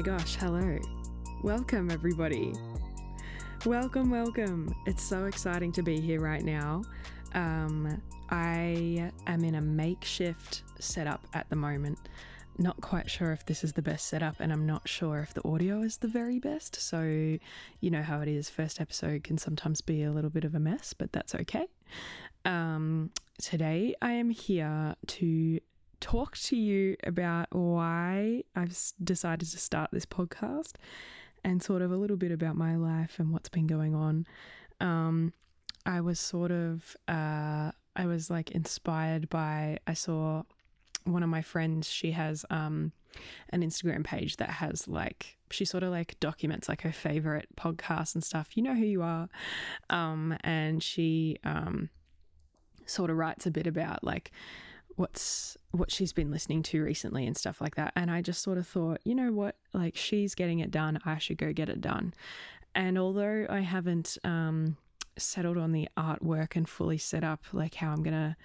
my gosh, hello. Welcome, everybody. Welcome, welcome. It's so exciting to be here right now. Um, I am in a makeshift setup at the moment. Not quite sure if this is the best setup, and I'm not sure if the audio is the very best. So, you know how it is. First episode can sometimes be a little bit of a mess, but that's okay. Um, today, I am here to talk to you about why I've decided to start this podcast and sort of a little bit about my life and what's been going on. Um, I was sort of, uh, I was like inspired by, I saw one of my friends, she has um, an Instagram page that has like, she sort of like documents like her favorite podcasts and stuff. You know who you are. Um, and she um, sort of writes a bit about like, what's what she's been listening to recently and stuff like that. And i just sort of thought you know what? Like she's getting it done. I should go get it done. And although i haven't um, settled on the artwork and fully set up like how i'm gonna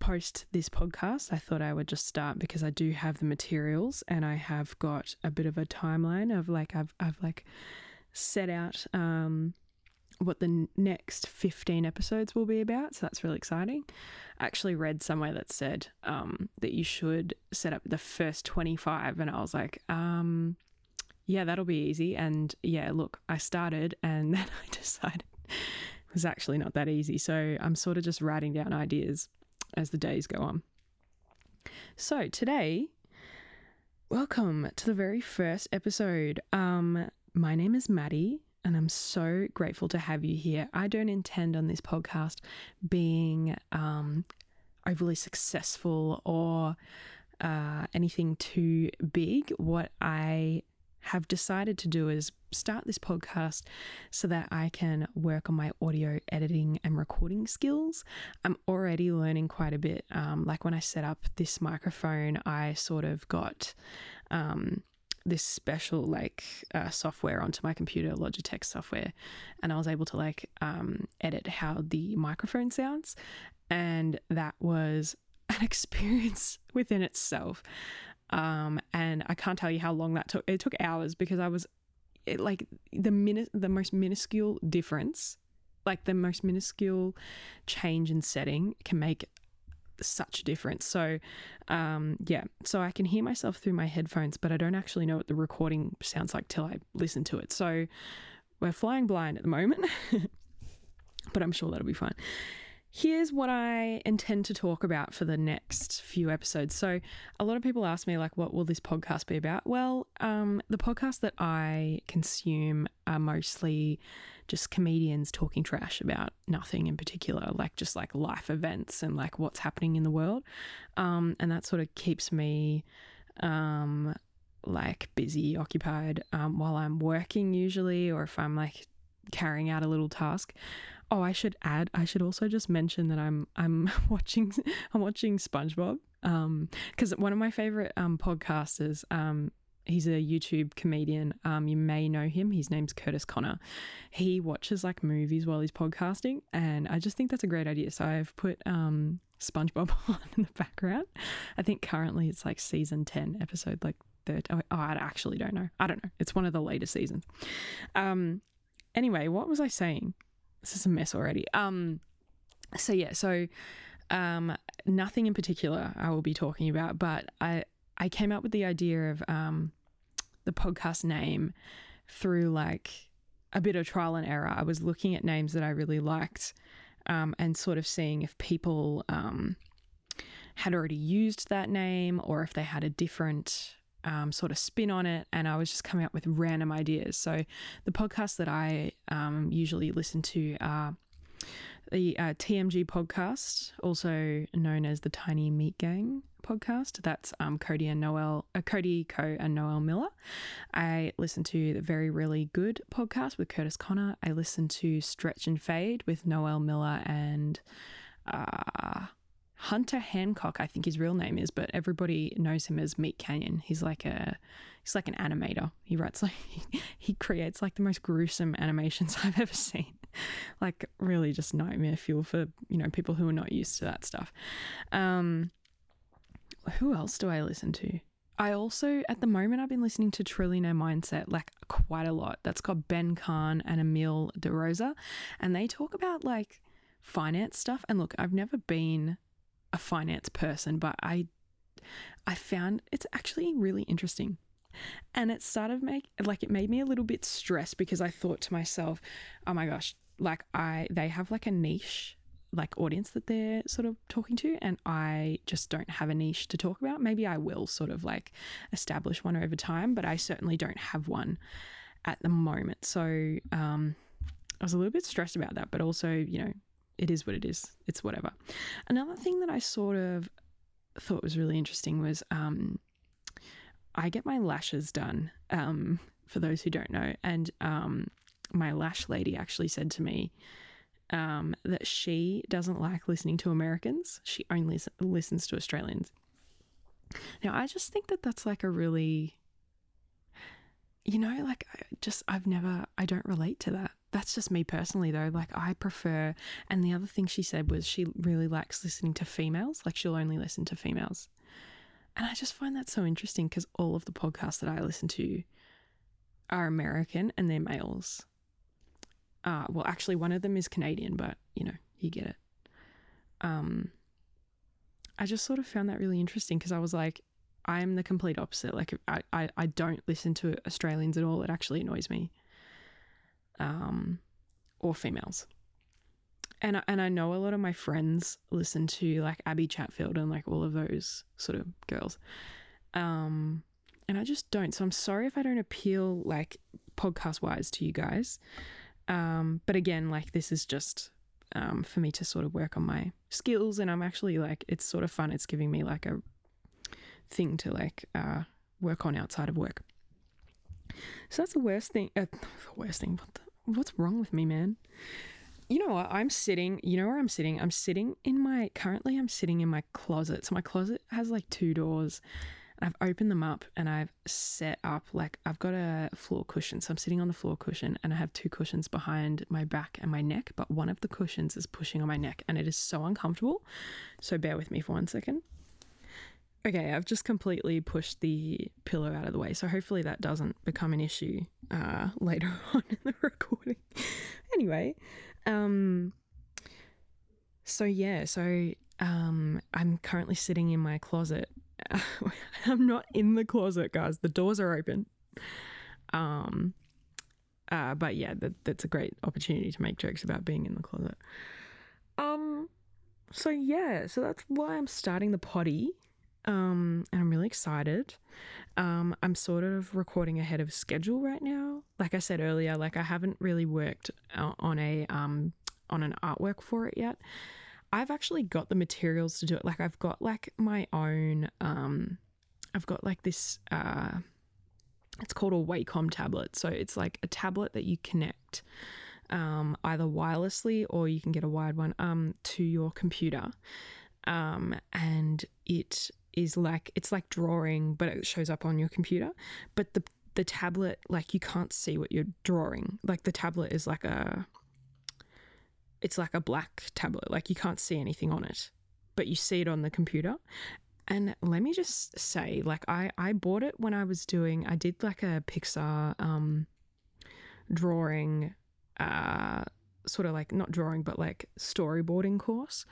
post this podcast i thought i would just start because i do have the materials and i have got a bit of a timeline of like i've, I've like set out um, what the next 15 episodes will be about. So that's really exciting. I actually read somewhere that said um, that you should set up the first 25. And I was like, um, yeah, that'll be easy. And yeah, look, I started and then I decided it was actually not that easy. So I'm sort of just writing down ideas as the days go on. So today, welcome to the very first episode. Um, my name is Maddie and I'm so grateful to have you here. I don't intend on this podcast being um, overly successful or uh, anything too big. What I have decided to do is start this podcast so that I can work on my audio editing and recording skills. I'm already learning quite a bit. Um, like when I set up this microphone, I sort of got. Um, this special like uh, software onto my computer, Logitech software, and I was able to like um, edit how the microphone sounds, and that was an experience within itself. Um, and I can't tell you how long that took. It took hours because I was it, like the minute the most minuscule difference like the most minuscule change in setting can make such a difference. So, um, yeah, so I can hear myself through my headphones, but I don't actually know what the recording sounds like till I listen to it. So, we're flying blind at the moment, but I'm sure that'll be fine. Here's what I intend to talk about for the next few episodes. So, a lot of people ask me, like, what will this podcast be about? Well, um, the podcasts that I consume are mostly just comedians talking trash about nothing in particular, like just like life events and like what's happening in the world. Um, and that sort of keeps me um, like busy, occupied um, while I'm working, usually, or if I'm like carrying out a little task. Oh, I should add. I should also just mention that I'm I'm watching I'm watching SpongeBob because um, one of my favorite um, podcasters um, he's a YouTube comedian. Um, you may know him. His name's Curtis Connor. He watches like movies while he's podcasting, and I just think that's a great idea. So I've put um, SpongeBob on in the background. I think currently it's like season ten, episode like third. Oh, I actually don't know. I don't know. It's one of the later seasons. Um, anyway, what was I saying? This is a mess already. Um, so yeah, so um, nothing in particular I will be talking about, but I I came up with the idea of um, the podcast name through like a bit of trial and error. I was looking at names that I really liked um, and sort of seeing if people um, had already used that name or if they had a different um, sort of spin on it. And I was just coming up with random ideas. So the podcasts that I um, usually listen to are the uh, TMG podcast, also known as the Tiny Meat Gang podcast. That's um, Cody and Noel, uh, Cody Ko and Noel Miller. I listen to the Very Really Good podcast with Curtis Connor. I listen to Stretch and Fade with Noel Miller and uh, Hunter Hancock. I think his real name is, but everybody knows him as Meat Canyon. He's like a he's like an animator. He writes like he, creates like the most gruesome animations I've ever seen. like really just nightmare fuel for you know people who are not used to that stuff. Um, who else do I listen to? I also, at the moment, I've been listening to Trillionaire Mindset like quite a lot. That's got Ben Kahn and Emil DeRosa. And they talk about like finance stuff. And look, I've never been a finance person, but I I found it's actually really interesting. And it started make like it made me a little bit stressed because I thought to myself, oh my gosh, like I they have like a niche like audience that they're sort of talking to and I just don't have a niche to talk about. Maybe I will sort of like establish one over time, but I certainly don't have one at the moment. So um I was a little bit stressed about that, but also, you know, it is what it is. It's whatever. Another thing that I sort of thought was really interesting was um I get my lashes done, um, for those who don't know. And um, my lash lady actually said to me um, that she doesn't like listening to Americans, she only listens to Australians. Now, I just think that that's like a really, you know, like I just, I've never, I don't relate to that. That's just me personally, though. Like, I prefer, and the other thing she said was she really likes listening to females. Like, she'll only listen to females. And I just find that so interesting because all of the podcasts that I listen to are American and they're males. Uh, well, actually, one of them is Canadian, but you know, you get it. Um, I just sort of found that really interesting because I was like, I'm the complete opposite. Like, I, I, I don't listen to Australians at all. It actually annoys me. Um, or females and I, and I know a lot of my friends listen to like Abby Chatfield and like all of those sort of girls. Um and I just don't. So I'm sorry if I don't appeal like podcast wise to you guys. Um but again, like this is just um for me to sort of work on my skills and I'm actually like it's sort of fun. It's giving me like a thing to like uh work on outside of work. So that's the worst thing. Uh, the worst thing. What the, what's wrong with me, man? you know what? I'm sitting, you know where I'm sitting? I'm sitting in my, currently, I'm sitting in my closet. So my closet has like two doors. I've opened them up and I've set up, like, I've got a floor cushion. So I'm sitting on the floor cushion and I have two cushions behind my back and my neck. But one of the cushions is pushing on my neck and it is so uncomfortable. So bear with me for one second. Okay, I've just completely pushed the pillow out of the way. So hopefully that doesn't become an issue uh, later on in the recording. anyway, um, so yeah, so um, I'm currently sitting in my closet. I'm not in the closet, guys. The doors are open. Um, uh, but yeah, that, that's a great opportunity to make jokes about being in the closet. Um, so yeah, so that's why I'm starting the potty. Um, and I'm really excited. Um, I'm sort of recording ahead of schedule right now. Like I said earlier, like I haven't really worked on a um, on an artwork for it yet. I've actually got the materials to do it. Like I've got like my own. Um, I've got like this. Uh, it's called a Wacom tablet. So it's like a tablet that you connect um, either wirelessly or you can get a wired one um, to your computer. Um, and it is like it's like drawing, but it shows up on your computer. But the the tablet, like you can't see what you're drawing. Like the tablet is like a it's like a black tablet. Like you can't see anything on it, but you see it on the computer. And let me just say, like I I bought it when I was doing I did like a Pixar um drawing uh sort of like not drawing but like storyboarding course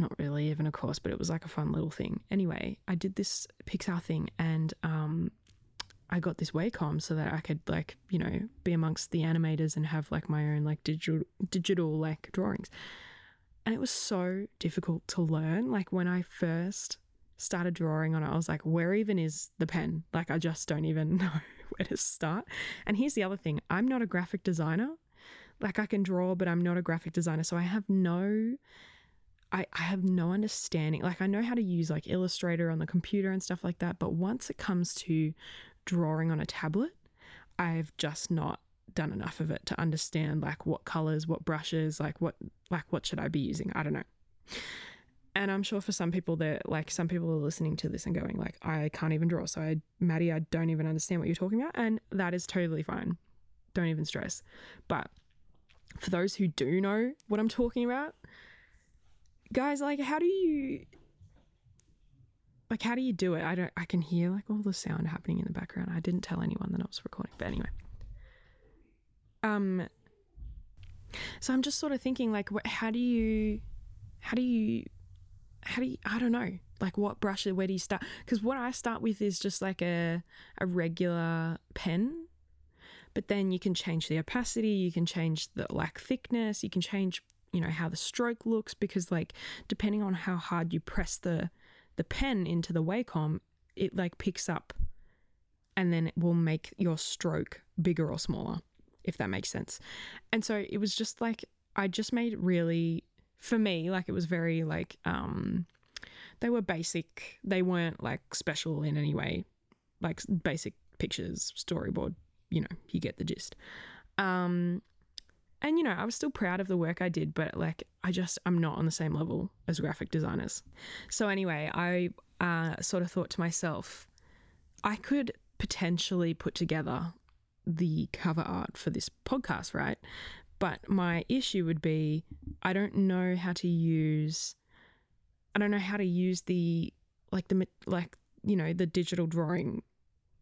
not really even a course, but it was like a fun little thing. Anyway, I did this Pixar thing and um, I got this Wacom so that I could like, you know, be amongst the animators and have like my own like digital digital like drawings. And it was so difficult to learn. Like when I first started drawing on it, I was like, where even is the pen? Like I just don't even know where to start. And here's the other thing, I'm not a graphic designer. Like I can draw, but I'm not a graphic designer. So I have no I, I have no understanding. Like, I know how to use like Illustrator on the computer and stuff like that, but once it comes to drawing on a tablet, I've just not done enough of it to understand like what colors, what brushes, like what like what should I be using? I don't know. And I'm sure for some people that like some people are listening to this and going like I can't even draw. So I Maddie, I don't even understand what you're talking about and that is totally fine. Don't even stress. But for those who do know what I'm talking about, guys, like, how do you like how do you do it? I don't I can hear like all the sound happening in the background. I didn't tell anyone that I was recording, but anyway. Um so I'm just sort of thinking like wh- how do you how do you how do you I don't know. Like what brush where do you start? Cuz what I start with is just like a a regular pen. But then you can change the opacity, you can change the like thickness, you can change you know how the stroke looks because like depending on how hard you press the the pen into the Wacom, it like picks up and then it will make your stroke bigger or smaller, if that makes sense. And so it was just like I just made really for me, like it was very like um they were basic. They weren't like special in any way. Like basic pictures, storyboard, you know, you get the gist. Um and you know, I was still proud of the work I did, but like I just I'm not on the same level as graphic designers. So anyway, I uh, sort of thought to myself, I could potentially put together the cover art for this podcast, right? But my issue would be I don't know how to use I don't know how to use the like the like you know the digital drawing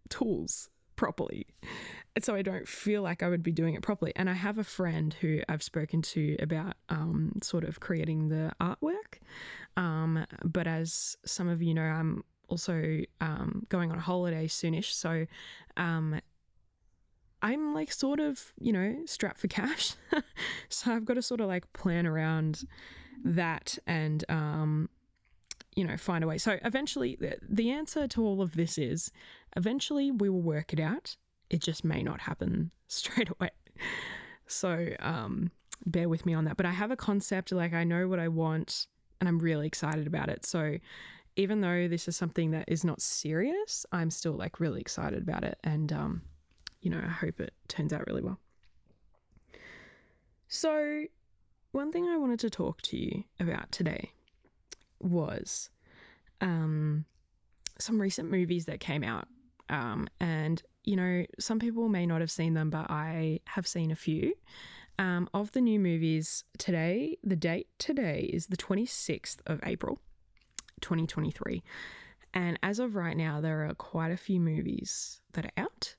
tools properly. So I don't feel like I would be doing it properly. And I have a friend who I've spoken to about um, sort of creating the artwork. Um, but as some of you know, I'm also um, going on a holiday soonish. So um, I'm like sort of, you know, strapped for cash. so I've got to sort of like plan around that and um, you know, find a way. So eventually, the, the answer to all of this is eventually we will work it out. It just may not happen straight away. So um, bear with me on that. But I have a concept, like I know what I want, and I'm really excited about it. So even though this is something that is not serious, I'm still like really excited about it. And, um, you know, I hope it turns out really well. So, one thing I wanted to talk to you about today was um, some recent movies that came out. Um, and, you know, some people may not have seen them, but I have seen a few. Um, of the new movies today, the date today is the 26th of April, 2023. And as of right now, there are quite a few movies that are out.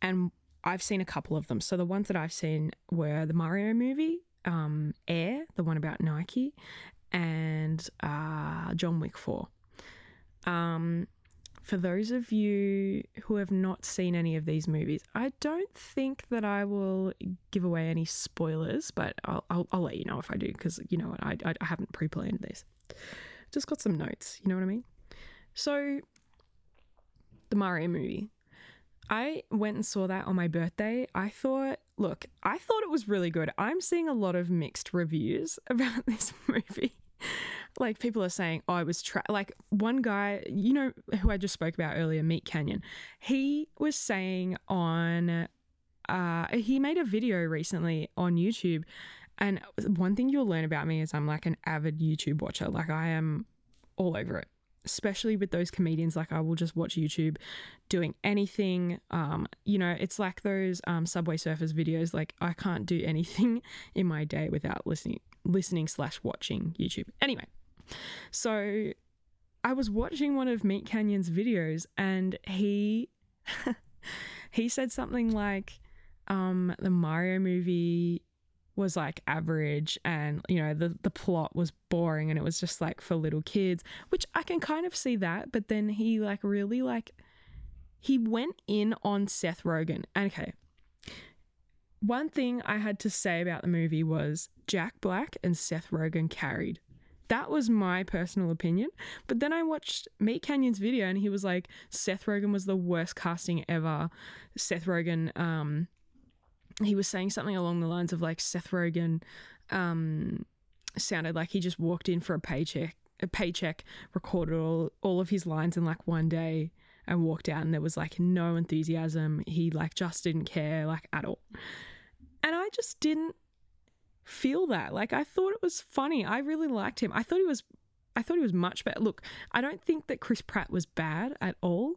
And I've seen a couple of them. So the ones that I've seen were the Mario movie, um, Air, the one about Nike, and uh, John Wick 4. Um, for those of you who have not seen any of these movies, I don't think that I will give away any spoilers, but I'll, I'll, I'll let you know if I do because you know what, I, I, haven't pre planned this. Just got some notes, you know what I mean? So, the Mario movie. I went and saw that on my birthday. I thought, look, I thought it was really good. I'm seeing a lot of mixed reviews about this movie like people are saying, oh, I was tra-. like one guy, you know, who I just spoke about earlier, Meat Canyon. He was saying on, uh, he made a video recently on YouTube, and one thing you'll learn about me is I'm like an avid YouTube watcher. Like I am all over it. Especially with those comedians, like I will just watch YouTube doing anything. Um, you know, it's like those um, Subway Surfers videos. Like I can't do anything in my day without listening, listening slash watching YouTube. Anyway, so I was watching one of Meat Canyon's videos and he he said something like um, the Mario movie was like average and you know the the plot was boring and it was just like for little kids which I can kind of see that but then he like really like he went in on Seth Rogen. Okay one thing I had to say about the movie was Jack Black and Seth Rogen carried that was my personal opinion. But then I watched Meat Canyon's video and he was like, Seth Rogen was the worst casting ever. Seth Rogen, um, he was saying something along the lines of like Seth Rogen um, sounded like he just walked in for a paycheck, a paycheck, recorded all, all of his lines in like one day and walked out and there was like no enthusiasm. He like just didn't care like at all. And I just didn't feel that. Like I thought it was funny. I really liked him. I thought he was I thought he was much better. Look, I don't think that Chris Pratt was bad at all.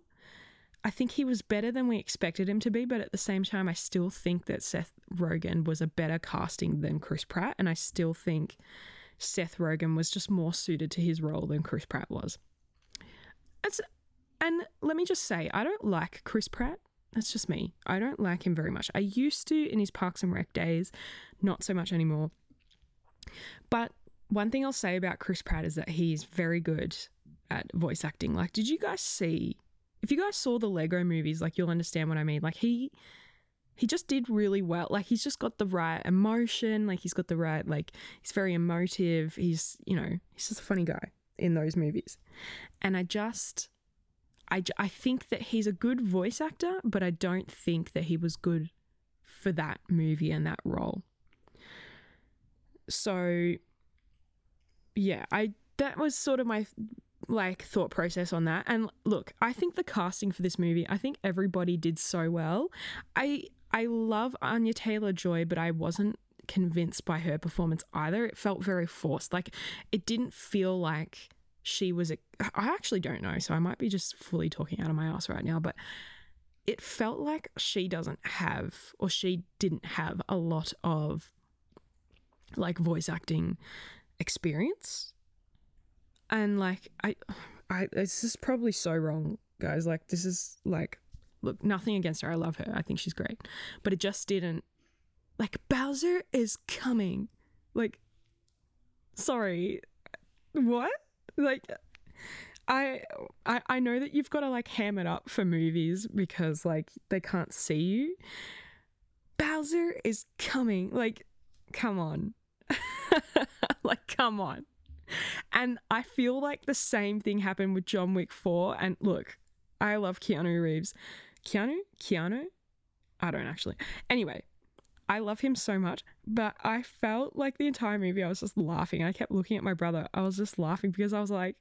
I think he was better than we expected him to be, but at the same time I still think that Seth Rogen was a better casting than Chris Pratt and I still think Seth Rogen was just more suited to his role than Chris Pratt was. it's and let me just say, I don't like Chris Pratt. That's just me. I don't like him very much. I used to in his Parks and Rec days, not so much anymore. But one thing I'll say about Chris Pratt is that he's very good at voice acting. Like, did you guys see? If you guys saw the Lego movies, like you'll understand what I mean. Like he he just did really well. Like he's just got the right emotion. Like he's got the right like he's very emotive. He's you know he's just a funny guy in those movies, and I just I I think that he's a good voice actor, but I don't think that he was good for that movie and that role. So yeah, I that was sort of my like thought process on that. And look, I think the casting for this movie, I think everybody did so well. I I love Anya Taylor Joy, but I wasn't convinced by her performance either. It felt very forced. Like it didn't feel like she was a, I actually don't know, so I might be just fully talking out of my ass right now, but it felt like she doesn't have or she didn't have a lot of like voice acting experience. And like I I this is probably so wrong, guys. Like this is like look, nothing against her. I love her. I think she's great. But it just didn't like Bowser is coming. Like sorry. What? Like I, I I know that you've got to like ham it up for movies because like they can't see you. Bowser is coming. Like come on. like come on. And I feel like the same thing happened with John Wick 4 and look, I love Keanu Reeves. Keanu? Keanu? I don't actually. Anyway, I love him so much, but I felt like the entire movie I was just laughing. I kept looking at my brother. I was just laughing because I was like,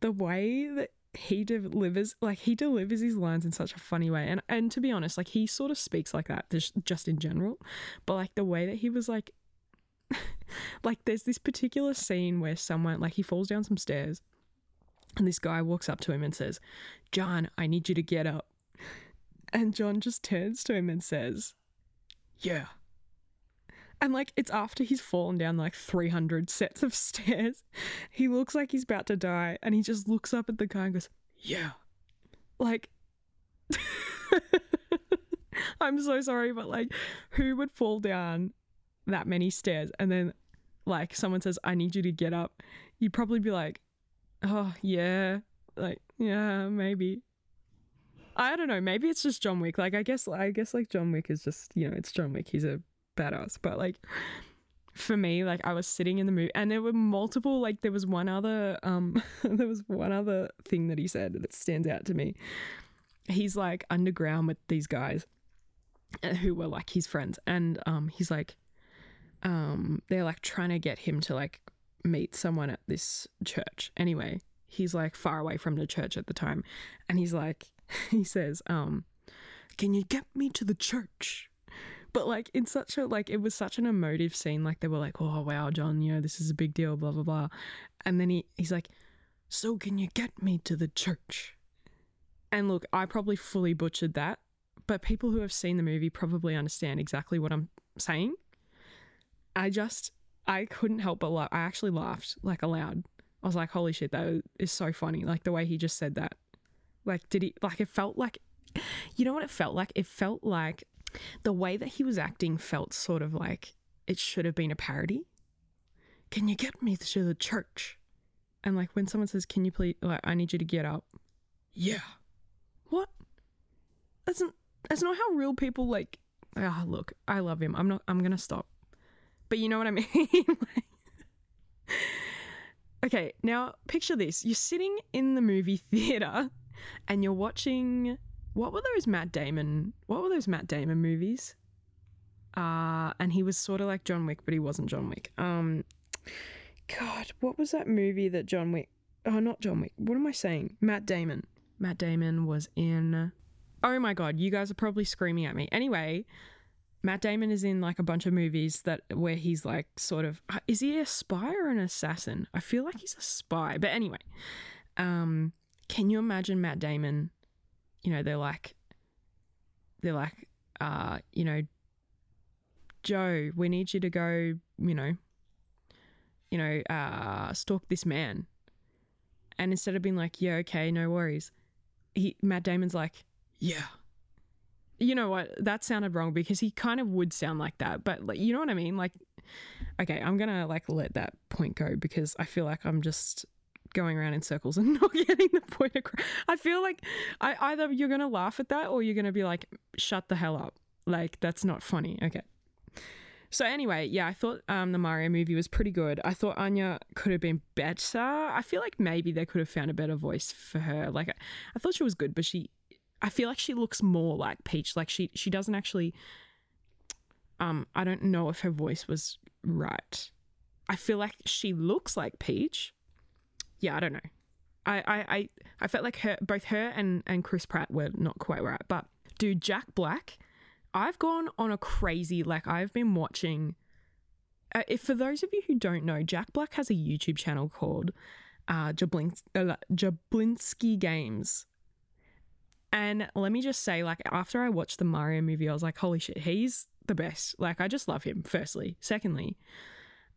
the way that he delivers, like he delivers his lines in such a funny way. And and to be honest, like he sort of speaks like that just, just in general, but like the way that he was like, like there's this particular scene where someone like he falls down some stairs, and this guy walks up to him and says, "John, I need you to get up." And John just turns to him and says, Yeah. And like it's after he's fallen down like 300 sets of stairs. He looks like he's about to die and he just looks up at the guy and goes, Yeah. Like, I'm so sorry, but like, who would fall down that many stairs and then like someone says, I need you to get up? You'd probably be like, Oh, yeah. Like, yeah, maybe. I don't know. Maybe it's just John Wick. Like I guess I guess like John Wick is just you know it's John Wick. He's a badass. But like for me, like I was sitting in the movie and there were multiple. Like there was one other um there was one other thing that he said that stands out to me. He's like underground with these guys uh, who were like his friends, and um he's like um they're like trying to get him to like meet someone at this church. Anyway, he's like far away from the church at the time, and he's like he says, um, can you get me to the church? But like in such a like it was such an emotive scene. Like they were like, oh wow, John, you know this is a big deal, blah blah blah. And then he he's like, so can you get me to the church? And look, I probably fully butchered that, but people who have seen the movie probably understand exactly what I'm saying. I just I couldn't help but laugh. I actually laughed like aloud. I was like, holy shit, that is so funny. Like the way he just said that. Like, did he, like, it felt like, you know what it felt like? It felt like the way that he was acting felt sort of like it should have been a parody. Can you get me to the church? And like when someone says, "Can you please?" Like, I need you to get up. Yeah. What? That's not, that's not how real people like. Ah, oh, look, I love him. I'm not. I'm gonna stop. But you know what I mean. like, okay, now picture this: you're sitting in the movie theater and you're watching what were those Matt Damon what were those Matt Damon movies? Uh and he was sort of like John Wick, but he wasn't John Wick. Um God, what was that movie that John Wick Oh, not John Wick. What am I saying? Matt Damon. Matt Damon was in Oh my god, you guys are probably screaming at me. Anyway, Matt Damon is in like a bunch of movies that where he's like sort of is he a spy or an assassin? I feel like he's a spy. But anyway, um can you imagine Matt Damon? You know, they're like, they're like, uh, you know, Joe, we need you to go, you know, you know, uh, stalk this man. and instead of being like, "Yeah, okay, no worries," he Matt Damon's like, "Yeah." You know what? That sounded wrong because he kind of would sound like that, but like, you know what I mean? Like, okay, I'm gonna like let that point go because I feel like I'm just going around in circles and not getting the point across. I feel like I either you're gonna laugh at that or you're gonna be like, "Shut the hell up!" Like that's not funny. Okay. So anyway, yeah, I thought um, the Mario movie was pretty good. I thought Anya could have been better. I feel like maybe they could have found a better voice for her. Like I, I thought she was good, but she, I feel like she looks more like Peach. Like she she doesn't actually. Um, I don't know if her voice was right. I feel like she looks like Peach. Yeah, I don't know. I I I, I felt like her both her and and Chris Pratt were not quite right. But dude, Jack Black I've gone on a crazy, like, I've been watching. Uh, if for those of you who don't know, Jack Black has a YouTube channel called uh, Jablins- uh, Jablinski Games. And let me just say, like, after I watched the Mario movie, I was like, holy shit, he's the best. Like, I just love him, firstly. Secondly,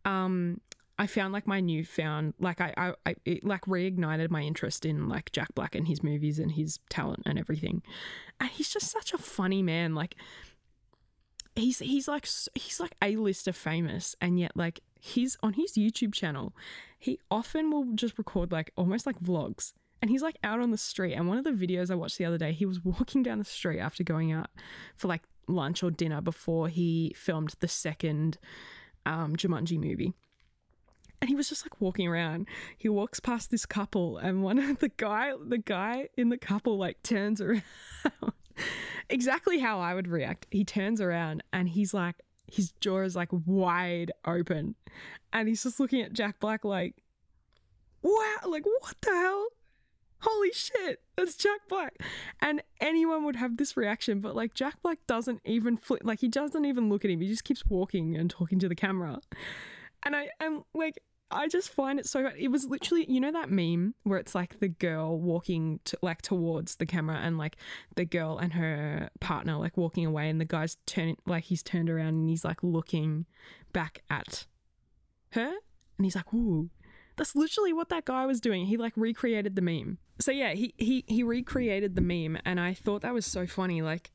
um, I found like my newfound, like, I, I, I it, like reignited my interest in like Jack Black and his movies and his talent and everything. And he's just such a funny man. Like, he's he's like he's like a lister famous and yet like he's on his YouTube channel he often will just record like almost like vlogs and he's like out on the street and one of the videos I watched the other day he was walking down the street after going out for like lunch or dinner before he filmed the second um, Jumanji movie and he was just like walking around he walks past this couple and one of the guy the guy in the couple like turns around exactly how I would react. He turns around and he's like, his jaw is like wide open. And he's just looking at Jack Black like, wow, like, what the hell? Holy shit, that's Jack Black. And anyone would have this reaction, but like Jack Black doesn't even flip, like, he doesn't even look at him. He just keeps walking and talking to the camera. And I am like, I just find it so. It was literally, you know, that meme where it's like the girl walking to like towards the camera and like the girl and her partner like walking away, and the guy's turning like he's turned around and he's like looking back at her, and he's like, "Ooh." That's literally what that guy was doing. He like recreated the meme. So yeah, he he he recreated the meme, and I thought that was so funny. Like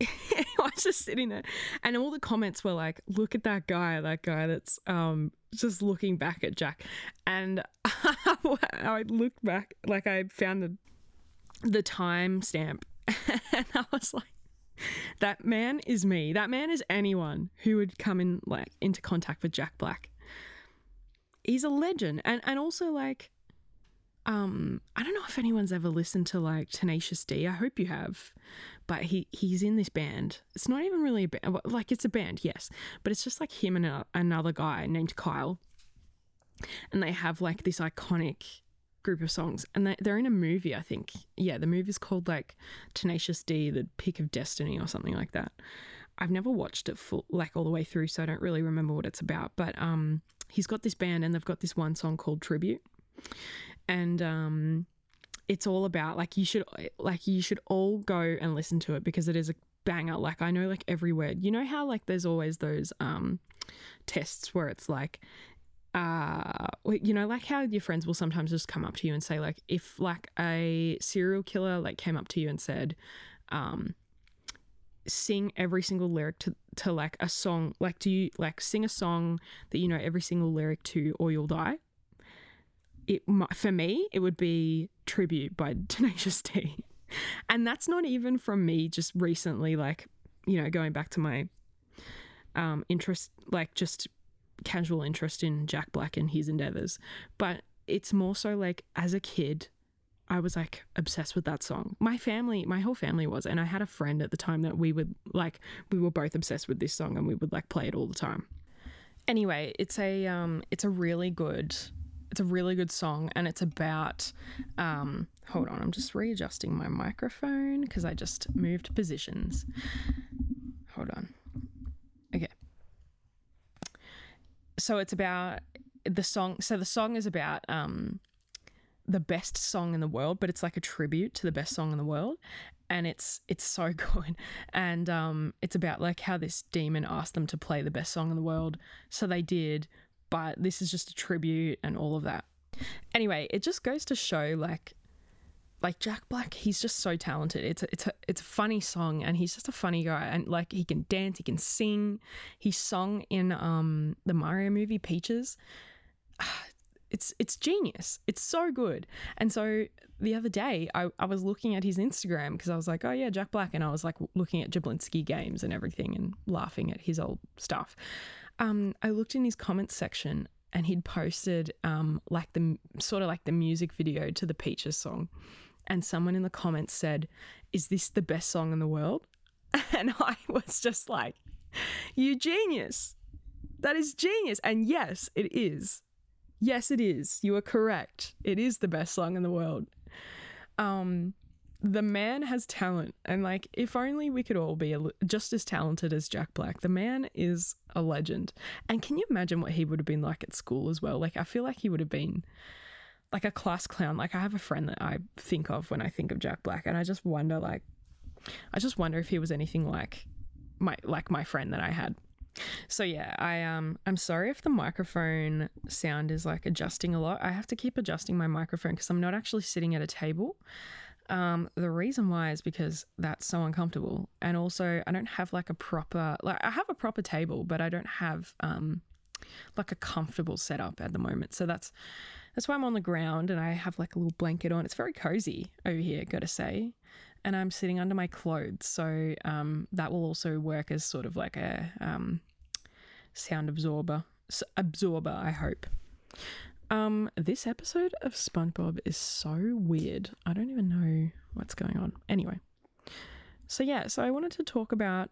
I was just sitting there, and all the comments were like, "Look at that guy, that guy that's um just looking back at Jack." And I looked back, like I found the the time stamp, and I was like, "That man is me. That man is anyone who would come in like into contact with Jack Black. He's a legend, and and also like." Um, I don't know if anyone's ever listened to like Tenacious D. I hope you have but he he's in this band. It's not even really a band. Like it's a band, yes, but it's just like him and a, another guy named Kyle, and they have like this iconic group of songs, and they, they're in a movie. I think, yeah, the movie's called like Tenacious D: The Pick of Destiny or something like that. I've never watched it full like all the way through, so I don't really remember what it's about. But um, he's got this band, and they've got this one song called Tribute, and um it's all about like you should like you should all go and listen to it because it is a banger. Like I know like every word. You know how like there's always those um tests where it's like uh you know like how your friends will sometimes just come up to you and say like if like a serial killer like came up to you and said um sing every single lyric to to like a song like do you like sing a song that you know every single lyric to or you'll die it for me it would be tribute by tenacious d and that's not even from me just recently like you know going back to my um interest like just casual interest in jack black and his endeavors but it's more so like as a kid I was like obsessed with that song. My family, my whole family was, and I had a friend at the time that we would like we were both obsessed with this song and we would like play it all the time. Anyway, it's a um it's a really good it's a really good song and it's about um, hold on i'm just readjusting my microphone because i just moved positions. Hold on. Okay. So it's about the song so the song is about um, the best song in the world but it's like a tribute to the best song in the world and it's it's so good. And um, it's about like how this demon asked them to play the best song in the world. So they did but this is just a tribute and all of that. Anyway, it just goes to show like like Jack Black, he's just so talented. It's a, it's a it's a funny song, and he's just a funny guy. And like he can dance, he can sing. He sung in um the Mario movie Peaches. It's it's genius. It's so good. And so the other day, I, I was looking at his Instagram because I was like, oh yeah, Jack Black, and I was like looking at Jablinski games and everything, and laughing at his old stuff. Um, I looked in his comments section, and he'd posted um like the sort of like the music video to the Peaches song and someone in the comments said, Is this the best song in the world? And I was just like, You genius. That is genius. And yes, it is. Yes, it is. You are correct. It is the best song in the world. Um, the man has talent, and like, if only we could all be just as talented as Jack Black. The man is a legend. And can you imagine what he would have been like at school as well? Like, I feel like he would have been like a class clown. Like I have a friend that I think of when I think of Jack Black, and I just wonder, like, I just wonder if he was anything like my like my friend that I had. So yeah, I um I'm sorry if the microphone sound is like adjusting a lot. I have to keep adjusting my microphone because I'm not actually sitting at a table. Um, the reason why is because that's so uncomfortable, and also I don't have like a proper like I have a proper table, but I don't have um like a comfortable setup at the moment. So that's that's why I'm on the ground and I have like a little blanket on. It's very cozy over here, gotta say. And I'm sitting under my clothes. So um, that will also work as sort of like a um, sound absorber. Absorber, I hope. Um, this episode of SpongeBob is so weird. I don't even know what's going on. Anyway, so yeah, so I wanted to talk about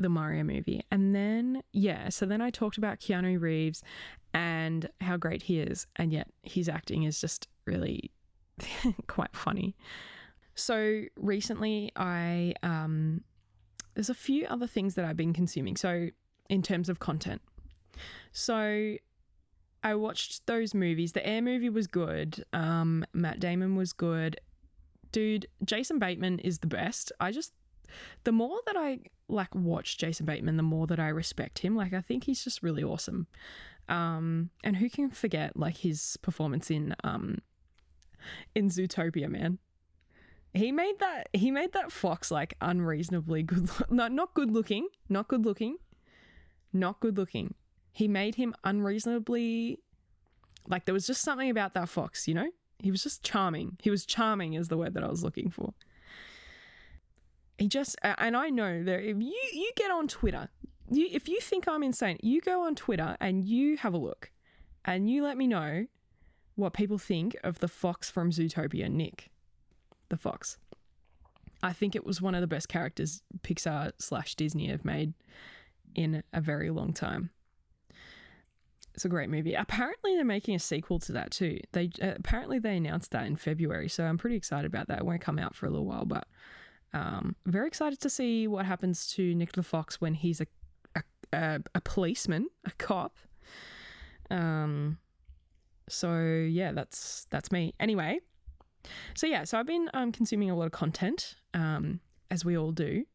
the Mario movie. And then, yeah, so then I talked about Keanu Reeves and how great he is. And yet his acting is just really quite funny. So recently, I, um, there's a few other things that I've been consuming. So, in terms of content. So, I watched those movies. The Air movie was good. Um, Matt Damon was good. Dude, Jason Bateman is the best. I just the more that I like watch Jason Bateman, the more that I respect him. Like I think he's just really awesome. Um, and who can forget like his performance in um in Zootopia, man? He made that he made that fox like unreasonably good. Not not good looking, not good looking, not good looking. He made him unreasonably like there was just something about that fox, you know? He was just charming. He was charming is the word that I was looking for he just and I know that if you you get on Twitter, you if you think I'm insane, you go on Twitter and you have a look, and you let me know what people think of the fox from Zootopia, Nick, the fox. I think it was one of the best characters Pixar slash Disney have made in a very long time. It's a great movie. Apparently, they're making a sequel to that too. They uh, apparently they announced that in February, so I'm pretty excited about that. It won't come out for a little while, but um, very excited to see what happens to the Fox when he's a a, a, a policeman, a cop. Um, so yeah, that's that's me. Anyway, so yeah, so I've been um, consuming a lot of content, um, as we all do.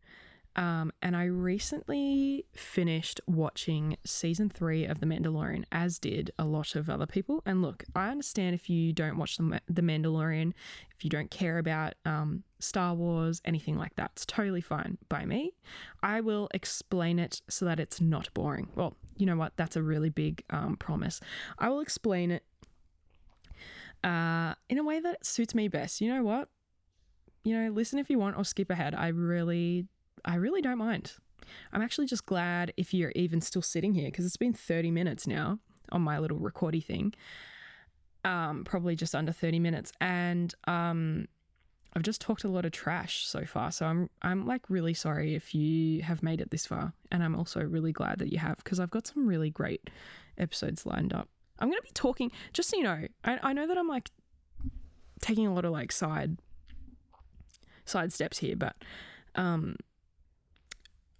Um, and I recently finished watching season three of The Mandalorian, as did a lot of other people. And look, I understand if you don't watch The, the Mandalorian, if you don't care about um, Star Wars, anything like that, it's totally fine by me. I will explain it so that it's not boring. Well, you know what? That's a really big um, promise. I will explain it uh, in a way that suits me best. You know what? You know, listen if you want or skip ahead. I really I really don't mind. I'm actually just glad if you're even still sitting here because it's been 30 minutes now on my little recordy thing. Um, probably just under 30 minutes. And um, I've just talked a lot of trash so far. So I'm I'm like really sorry if you have made it this far. And I'm also really glad that you have because I've got some really great episodes lined up. I'm gonna be talking just so you know, I, I know that I'm like taking a lot of like side side steps here, but um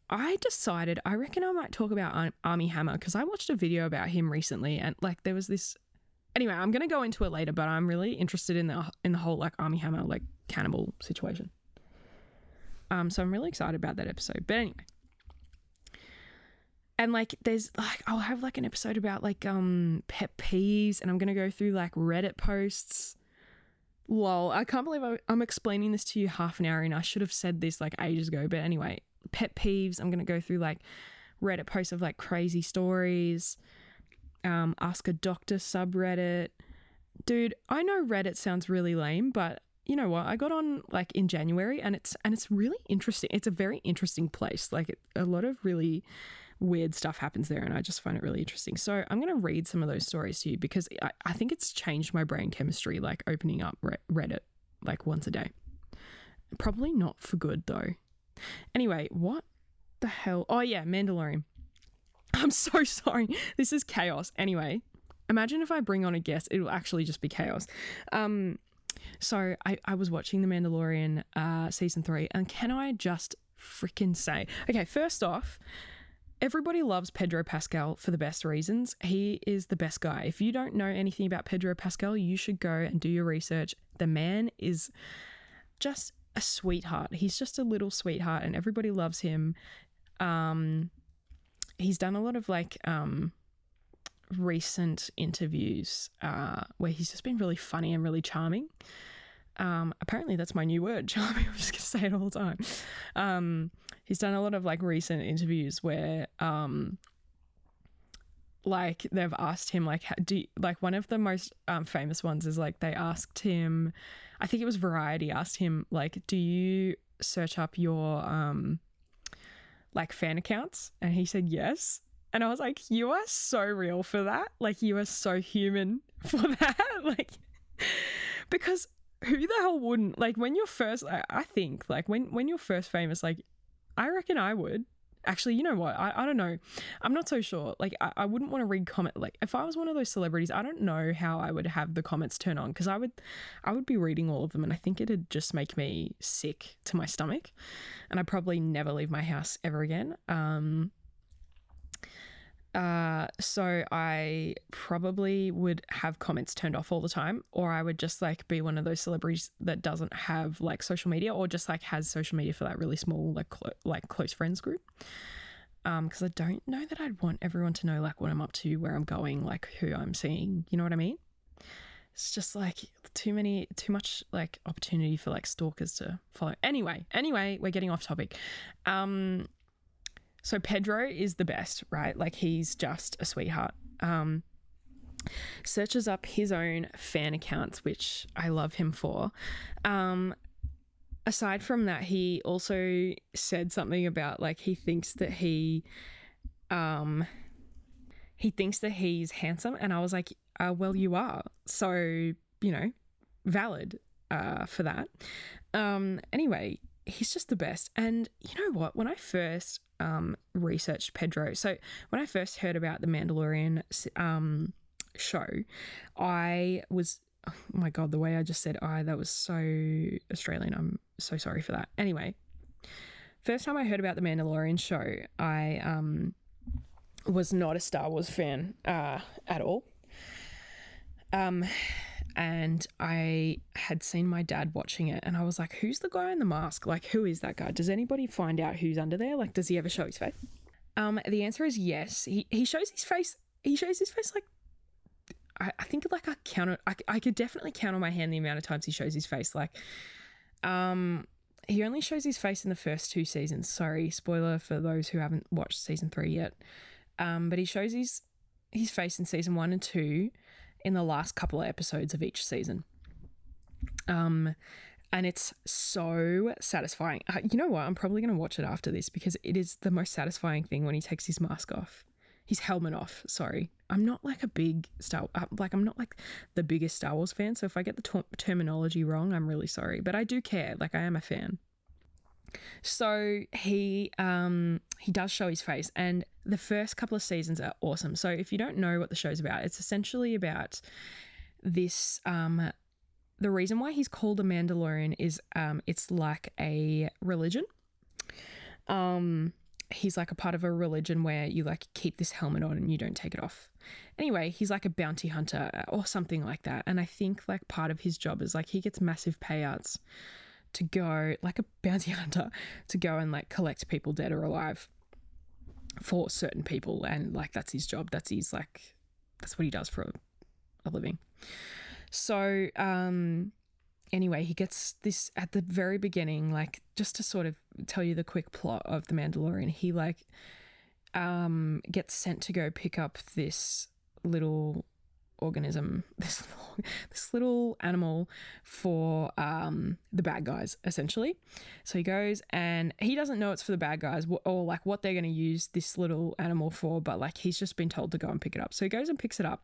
I decided I reckon I might talk about Armie Hammer because I watched a video about him recently and like there was this anyway, I'm going to go into it later, but I'm really interested in the in the whole like Armie Hammer like cannibal situation. Um so I'm really excited about that episode. But anyway, and like there's like I'll have like an episode about like um pet peeves and I'm going to go through like Reddit posts. Lol, I can't believe I'm explaining this to you half an hour and I should have said this like ages ago, but anyway, pet peeves, I'm going to go through like Reddit posts of like crazy stories, um ask a doctor subreddit. Dude, I know Reddit sounds really lame, but you know what? I got on like in January and it's and it's really interesting. It's a very interesting place. Like a lot of really weird stuff happens there and I just find it really interesting. So I'm going to read some of those stories to you because I, I think it's changed my brain chemistry, like opening up Reddit like once a day. Probably not for good though. Anyway, what the hell? Oh yeah, Mandalorian. I'm so sorry. This is chaos. Anyway, imagine if I bring on a guest, it'll actually just be chaos. Um, so I, I was watching The Mandalorian uh, season three, and can I just freaking say, okay, first off, everybody loves Pedro Pascal for the best reasons. He is the best guy. If you don't know anything about Pedro Pascal, you should go and do your research. The man is just a sweetheart. He's just a little sweetheart, and everybody loves him. Um, he's done a lot of like um recent interviews uh, where he's just been really funny and really charming. Um, apparently, that's my new word, charming. I'm just gonna say it all the time. Um, he's done a lot of like recent interviews where, um, like they've asked him like, do you, like one of the most um, famous ones is like they asked him, I think it was Variety asked him like, do you search up your um, like fan accounts? And he said yes. And I was like, you are so real for that. Like, you are so human for that. like, because who the hell wouldn't? Like, when you're first, I, I think, like, when, when you're first famous, like, I reckon I would. Actually, you know what? I, I don't know. I'm not so sure. Like, I, I wouldn't want to read comment. Like, if I was one of those celebrities, I don't know how I would have the comments turn on because I would, I would be reading all of them, and I think it'd just make me sick to my stomach, and I'd probably never leave my house ever again. Um, uh, so I probably would have comments turned off all the time, or I would just like be one of those celebrities that doesn't have like social media, or just like has social media for that really small like clo- like close friends group. Um, because I don't know that I'd want everyone to know like what I'm up to, where I'm going, like who I'm seeing. You know what I mean? It's just like too many, too much like opportunity for like stalkers to follow. Anyway, anyway, we're getting off topic. Um, so Pedro is the best, right? Like he's just a sweetheart. Um, searches up his own fan accounts, which I love him for. Um, aside from that, he also said something about like he thinks that he, um, he thinks that he's handsome, and I was like, uh, well, you are. So you know, valid uh, for that. Um, anyway, he's just the best. And you know what? When I first um, researched Pedro, so when I first heard about the Mandalorian um, show, I was oh my god, the way I just said I that was so Australian. I'm so sorry for that. Anyway, first time I heard about the Mandalorian show, I um, was not a Star Wars fan uh, at all. Um, and I had seen my dad watching it and I was like, who's the guy in the mask? Like, who is that guy? Does anybody find out who's under there? Like, does he ever show his face? Um, the answer is yes. He, he shows his face. He shows his face like, I, I think like I count, I, I could definitely count on my hand the amount of times he shows his face. Like, um, he only shows his face in the first two seasons. Sorry, spoiler for those who haven't watched season three yet. Um, but he shows his his face in season one and two in the last couple of episodes of each season. Um, and it's so satisfying. Uh, you know what? I'm probably going to watch it after this because it is the most satisfying thing when he takes his mask off, his helmet off. Sorry, I'm not like a big Star uh, like I'm not like the biggest Star Wars fan. So if I get the ter- terminology wrong, I'm really sorry. But I do care. Like I am a fan. So he um he does show his face and the first couple of seasons are awesome. So if you don't know what the show's about, it's essentially about this um the reason why he's called a Mandalorian is um it's like a religion. Um he's like a part of a religion where you like keep this helmet on and you don't take it off. Anyway, he's like a bounty hunter or something like that. And I think like part of his job is like he gets massive payouts to go like a bounty hunter to go and like collect people dead or alive for certain people, and like that's his job. That's his like that's what he does for a, a living. So um, anyway, he gets this at the very beginning, like just to sort of tell you the quick plot of the Mandalorian. He like um, gets sent to go pick up this little organism, this this little animal for um, the bad guys, essentially. So he goes and he doesn't know it's for the bad guys or like what they're going to use this little animal for, but like he's just been told to go and pick it up. So he goes and picks it up.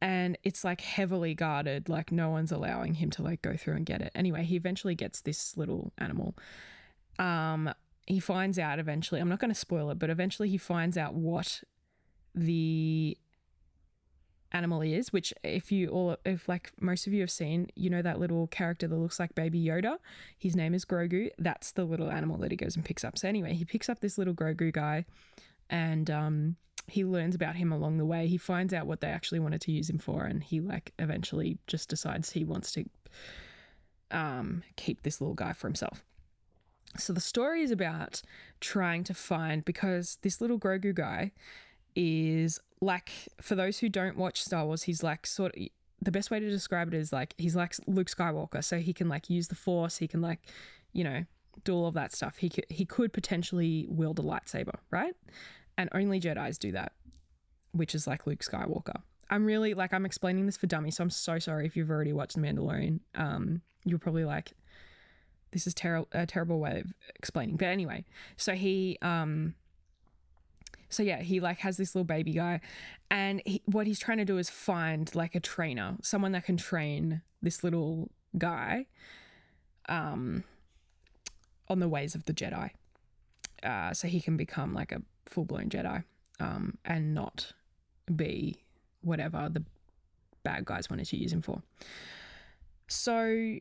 And it's like heavily guarded, like no one's allowing him to like go through and get it. Anyway, he eventually gets this little animal. Um, he finds out eventually, I'm not going to spoil it, but eventually he finds out what the animal is, which if you all if like most of you have seen, you know that little character that looks like baby Yoda. His name is Grogu. That's the little animal that he goes and picks up. So anyway, he picks up this little Grogu guy and um he learns about him along the way. He finds out what they actually wanted to use him for and he like eventually just decides he wants to um keep this little guy for himself. So the story is about trying to find because this little Grogu guy is like for those who don't watch Star Wars, he's like sort of the best way to describe it is like he's like Luke Skywalker, so he can like use the Force, he can like, you know, do all of that stuff. He could, he could potentially wield a lightsaber, right? And only Jedi's do that, which is like Luke Skywalker. I'm really like I'm explaining this for dummies, so I'm so sorry if you've already watched The Mandalorian. Um, you're probably like, this is ter- a terrible way of explaining. But anyway, so he um so yeah, he like has this little baby guy, and he, what he's trying to do is find like a trainer, someone that can train this little guy, um, on the ways of the Jedi, uh, so he can become like a full blown Jedi, um, and not be whatever the bad guys wanted to use him for. So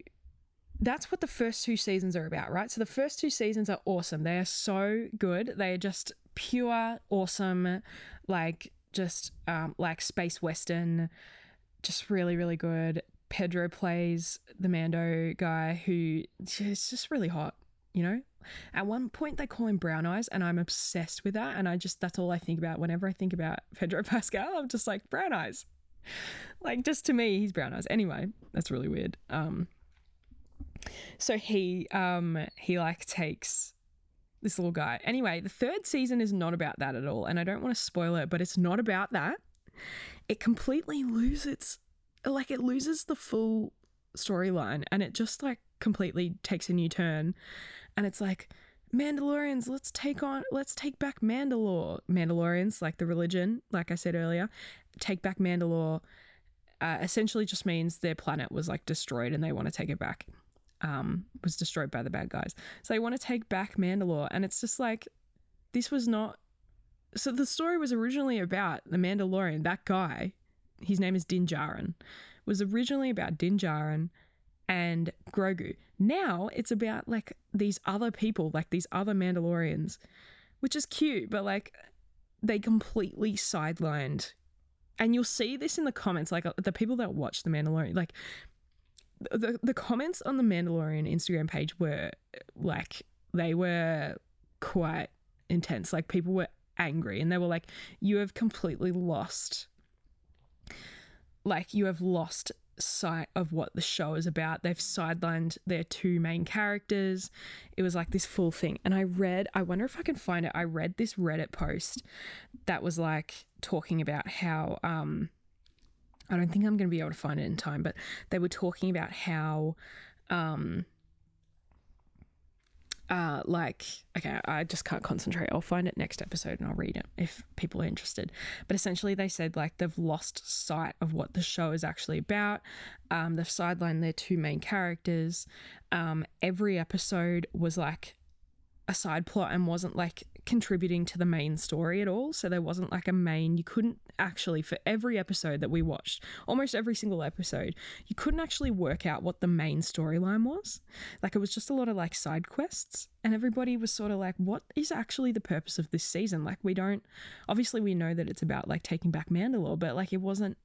that's what the first two seasons are about, right? So the first two seasons are awesome. They are so good. They are just pure, awesome, like just um, like space western, just really, really good. Pedro plays the Mando guy who is just really hot, you know? At one point, they call him Brown Eyes, and I'm obsessed with that. And I just, that's all I think about whenever I think about Pedro Pascal. I'm just like, Brown Eyes. Like, just to me, he's Brown Eyes. Anyway, that's really weird. Um, so he, um, he like takes this little guy. Anyway, the third season is not about that at all, and I don't want to spoil it, but it's not about that. It completely loses like it loses the full storyline and it just like completely takes a new turn. And it's like Mandalorians, let's take on let's take back Mandalore. Mandalorians, like the religion, like I said earlier, take back Mandalore uh, essentially just means their planet was like destroyed and they want to take it back um, was destroyed by the bad guys. So they want to take back Mandalore, and it's just like this was not. So the story was originally about the Mandalorian, that guy. His name is Din Djarin. Was originally about Din Djarin and Grogu. Now it's about like these other people, like these other Mandalorians, which is cute, but like they completely sidelined. And you'll see this in the comments, like the people that watch The Mandalorian, like the the comments on the Mandalorian Instagram page were like they were quite intense. Like people were angry and they were like, "You have completely lost." Like you have lost sight of what the show is about. They've sidelined their two main characters. It was like this full thing. And I read, I wonder if I can find it. I read this Reddit post that was like talking about how um I don't think I'm going to be able to find it in time, but they were talking about how, um, uh, like, okay, I just can't concentrate. I'll find it next episode and I'll read it if people are interested. But essentially, they said like they've lost sight of what the show is actually about. Um, they've sidelined their two main characters. Um, every episode was like a side plot and wasn't like contributing to the main story at all. So there wasn't like a main, you couldn't actually, for every episode that we watched, almost every single episode, you couldn't actually work out what the main storyline was. Like it was just a lot of like side quests. And everybody was sort of like, what is actually the purpose of this season? Like we don't, obviously we know that it's about like taking back Mandalore, but like it wasn't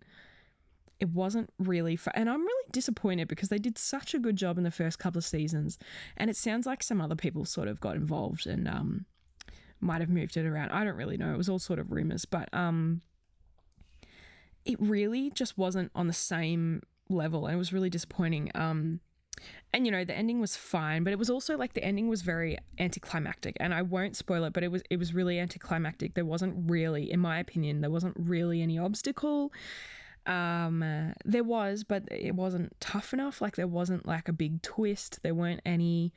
it wasn't really. And I'm really disappointed because they did such a good job in the first couple of seasons. And it sounds like some other people sort of got involved and um, might have moved it around. I don't really know. It was all sort of rumors, but um, it really just wasn't on the same level, and it was really disappointing. Um, and you know the ending was fine but it was also like the ending was very anticlimactic and i won't spoil it but it was it was really anticlimactic there wasn't really in my opinion there wasn't really any obstacle um uh, there was but it wasn't tough enough like there wasn't like a big twist there weren't any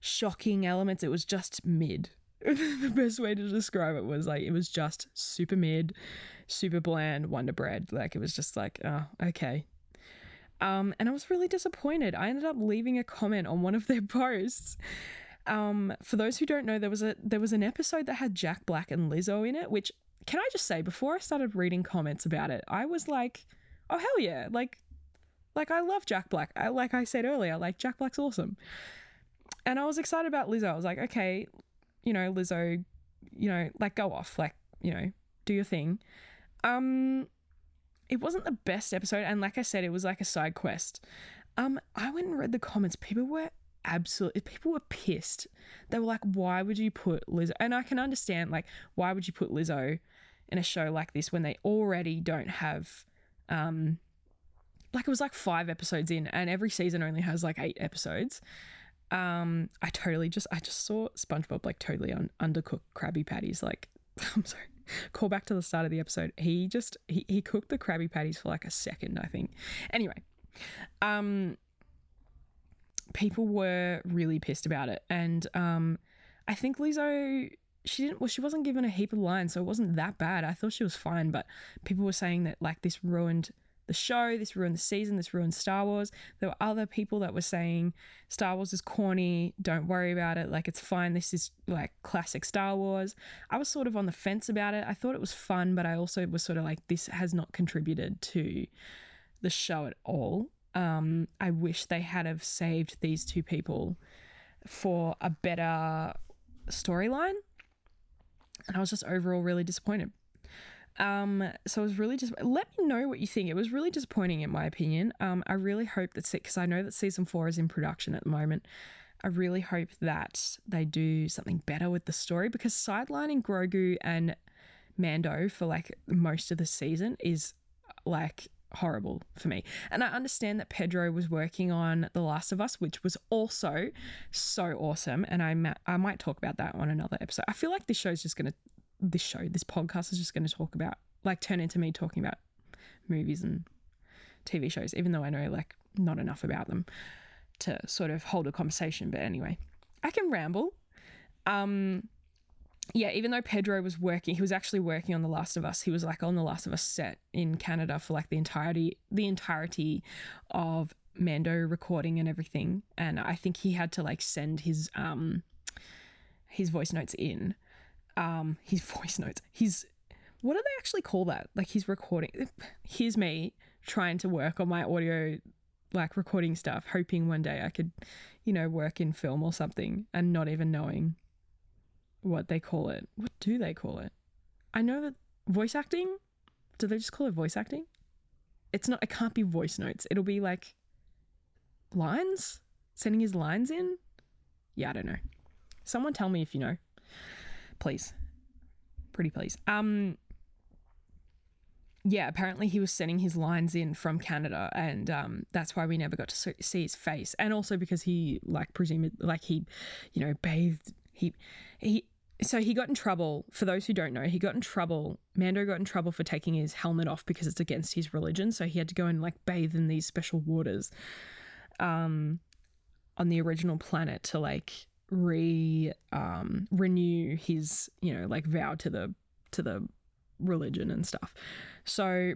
shocking elements it was just mid the best way to describe it was like it was just super mid super bland wonder bread like it was just like oh okay um, and I was really disappointed. I ended up leaving a comment on one of their posts. Um, for those who don't know, there was a there was an episode that had Jack Black and Lizzo in it, which can I just say, before I started reading comments about it, I was like, oh hell yeah, like like I love Jack Black. I, like I said earlier, like Jack Black's awesome. And I was excited about Lizzo. I was like, okay, you know, Lizzo, you know, like go off, like, you know, do your thing. Um it wasn't the best episode, and like I said, it was like a side quest. Um, I went and read the comments. People were absolutely people were pissed. They were like, "Why would you put Lizzo?" And I can understand, like, why would you put Lizzo in a show like this when they already don't have, um, like it was like five episodes in, and every season only has like eight episodes. Um, I totally just I just saw SpongeBob like totally on undercooked Krabby Patties. Like, I'm sorry, call back to the start of the episode. He just he, he cooked the Krabby Patties for like a second, I think. Anyway, um people were really pissed about it. And um I think Lizzo she didn't well she wasn't given a heap of lines, so it wasn't that bad. I thought she was fine, but people were saying that like this ruined the show, this ruined the season, this ruined Star Wars. There were other people that were saying Star Wars is corny, don't worry about it, like it's fine, this is like classic Star Wars. I was sort of on the fence about it. I thought it was fun, but I also was sort of like, this has not contributed to the show at all. Um, I wish they had have saved these two people for a better storyline. And I was just overall really disappointed. Um, so it was really just let me know what you think. It was really disappointing in my opinion. Um, I really hope that because I know that season four is in production at the moment. I really hope that they do something better with the story because sidelining Grogu and Mando for like most of the season is like horrible for me. And I understand that Pedro was working on The Last of Us, which was also so awesome. And I, ma- I might talk about that on another episode. I feel like this show is just going to this show, this podcast is just going to talk about, like, turn into me talking about movies and TV shows, even though I know, like, not enough about them to sort of hold a conversation. But anyway, I can ramble. Um, yeah, even though Pedro was working, he was actually working on The Last of Us. He was like on The Last of Us set in Canada for like the entirety, the entirety of Mando recording and everything. And I think he had to like send his um his voice notes in um his voice notes. His what do they actually call that? Like he's recording here's me trying to work on my audio like recording stuff hoping one day i could you know work in film or something and not even knowing what they call it. What do they call it? I know that voice acting do they just call it voice acting? It's not it can't be voice notes. It'll be like lines sending his lines in. Yeah i don't know. Someone tell me if you know please. Pretty please. Um yeah, apparently he was sending his lines in from Canada, and um, that's why we never got to see his face. And also because he, like, presumably, like he, you know, bathed. He, he. So he got in trouble. For those who don't know, he got in trouble. Mando got in trouble for taking his helmet off because it's against his religion. So he had to go and like bathe in these special waters, um, on the original planet to like re um, renew his you know like vow to the to the religion and stuff. So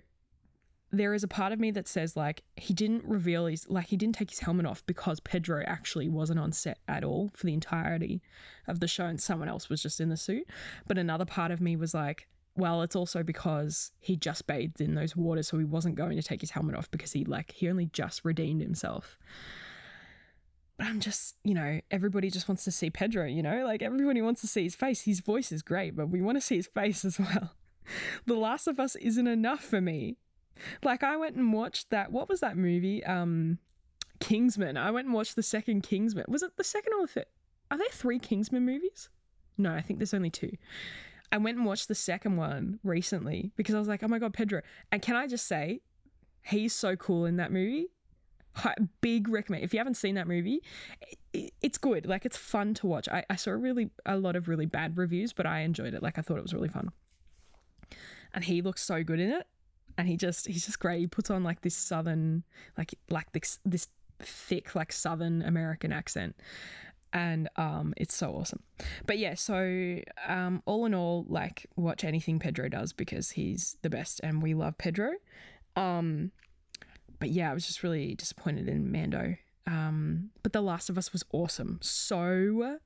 there is a part of me that says like he didn't reveal his like he didn't take his helmet off because Pedro actually wasn't on set at all for the entirety of the show and someone else was just in the suit. But another part of me was like well, it's also because he just bathed in those waters, so he wasn't going to take his helmet off because he like he only just redeemed himself. But I'm just, you know, everybody just wants to see Pedro, you know? Like everybody wants to see his face. His voice is great, but we want to see his face as well. the Last of Us isn't enough for me. Like I went and watched that what was that movie? Um Kingsman. I went and watched the second Kingsman. Was it the second or the third? Are there three Kingsman movies? No, I think there's only two. I went and watched the second one recently because I was like, oh my God, Pedro. And can I just say, he's so cool in that movie. Big recommend. If you haven't seen that movie, it's good. Like it's fun to watch. I, I saw really a lot of really bad reviews, but I enjoyed it. Like I thought it was really fun. And he looks so good in it. And he just he's just great. He puts on like this southern like like this this thick like southern American accent and um, it's so awesome. But yeah, so um, all in all, like watch anything Pedro does because he's the best, and we love Pedro. Um, but yeah, I was just really disappointed in Mando. Um, but The Last of Us was awesome. So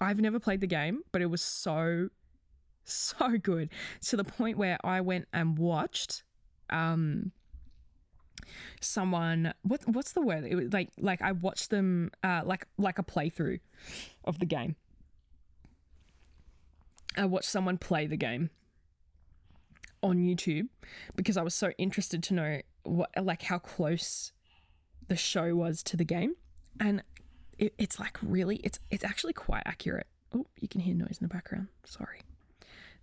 I've never played the game, but it was so so good to the point where I went and watched um someone what what's the word? It was like like I watched them uh, like like a playthrough of the game. I watched someone play the game on YouTube because I was so interested to know what like how close the show was to the game, and it, it's like really it's it's actually quite accurate. Oh, you can hear noise in the background. Sorry.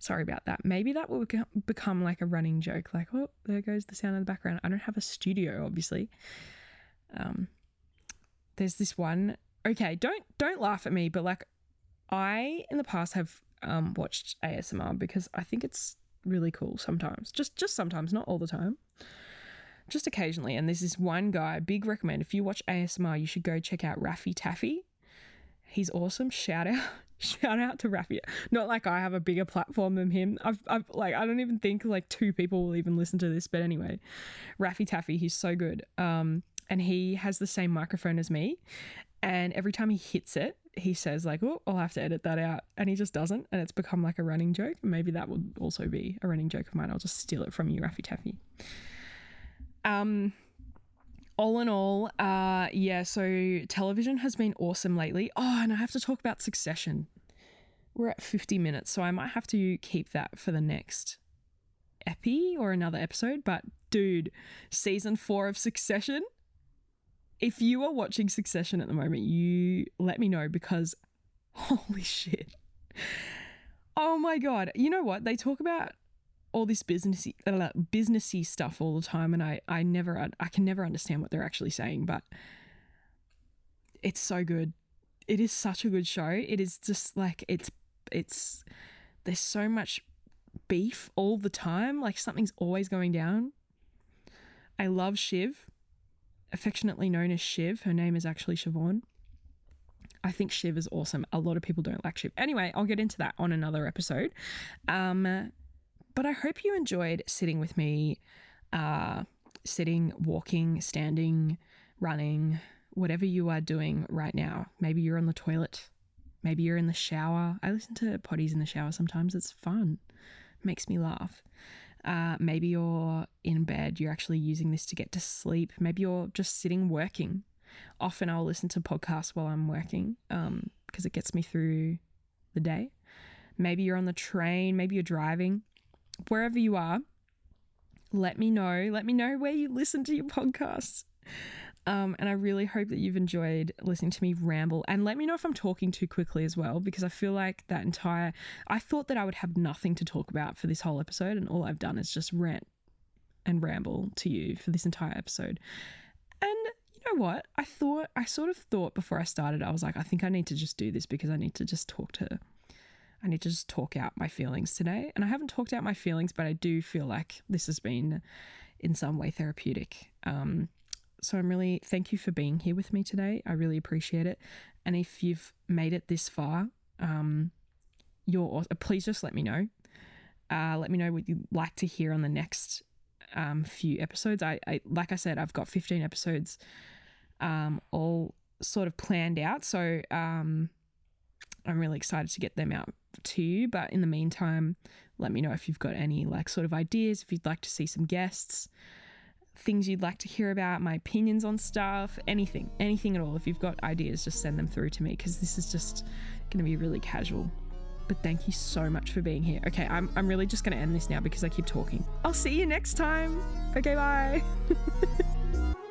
Sorry about that. Maybe that will become like a running joke. Like, oh, there goes the sound in the background. I don't have a studio, obviously. Um, there's this one. Okay, don't don't laugh at me, but like, I in the past have um, watched ASMR because I think it's really cool sometimes. Just just sometimes, not all the time. Just occasionally. And there's this one guy, big recommend. If you watch ASMR, you should go check out Raffy Taphy. He's awesome. Shout out Shout out to Raffy. Not like I have a bigger platform than him. I've, I've like I don't even think like two people will even listen to this. But anyway, Raffy Taphy, he's so good. Um, and he has the same microphone as me. And every time he hits it, he says like, "Oh, I'll have to edit that out," and he just doesn't, and it's become like a running joke. Maybe that would also be a running joke of mine. I'll just steal it from you, Raffy Taphy. Um, all in all, uh, yeah, so television has been awesome lately. Oh, and I have to talk about Succession. We're at 50 minutes, so I might have to keep that for the next epi or another episode. But dude, season four of Succession. If you are watching Succession at the moment, you let me know because holy shit. Oh my god. You know what? They talk about all this businessy businessy stuff all the time, and I I never I can never understand what they're actually saying, but it's so good. It is such a good show. It is just like it's it's there's so much beef all the time. Like something's always going down. I love Shiv, affectionately known as Shiv. Her name is actually Siobhan. I think Shiv is awesome. A lot of people don't like Shiv. Anyway, I'll get into that on another episode. Um, but I hope you enjoyed sitting with me, uh, sitting, walking, standing, running, whatever you are doing right now. Maybe you're on the toilet. Maybe you're in the shower. I listen to potties in the shower sometimes. It's fun, makes me laugh. Uh, maybe you're in bed, you're actually using this to get to sleep. Maybe you're just sitting working. Often I'll listen to podcasts while I'm working um, because it gets me through the day. Maybe you're on the train, maybe you're driving wherever you are, let me know. Let me know where you listen to your podcasts. Um, and I really hope that you've enjoyed listening to me ramble. And let me know if I'm talking too quickly as well, because I feel like that entire. I thought that I would have nothing to talk about for this whole episode, and all I've done is just rant and ramble to you for this entire episode. And you know what? I thought, I sort of thought before I started, I was like, I think I need to just do this because I need to just talk to I need to just talk out my feelings today. And I haven't talked out my feelings, but I do feel like this has been in some way therapeutic. Um, so I'm really thank you for being here with me today. I really appreciate it. And if you've made it this far, um, you're please just let me know. Uh, let me know what you'd like to hear on the next um, few episodes. I, I like I said, I've got 15 episodes um, all sort of planned out. So um, I'm really excited to get them out to you. But in the meantime, let me know if you've got any like sort of ideas, if you'd like to see some guests, things you'd like to hear about, my opinions on stuff, anything, anything at all. If you've got ideas, just send them through to me because this is just going to be really casual. But thank you so much for being here. Okay, I'm, I'm really just going to end this now because I keep talking. I'll see you next time. Okay, bye.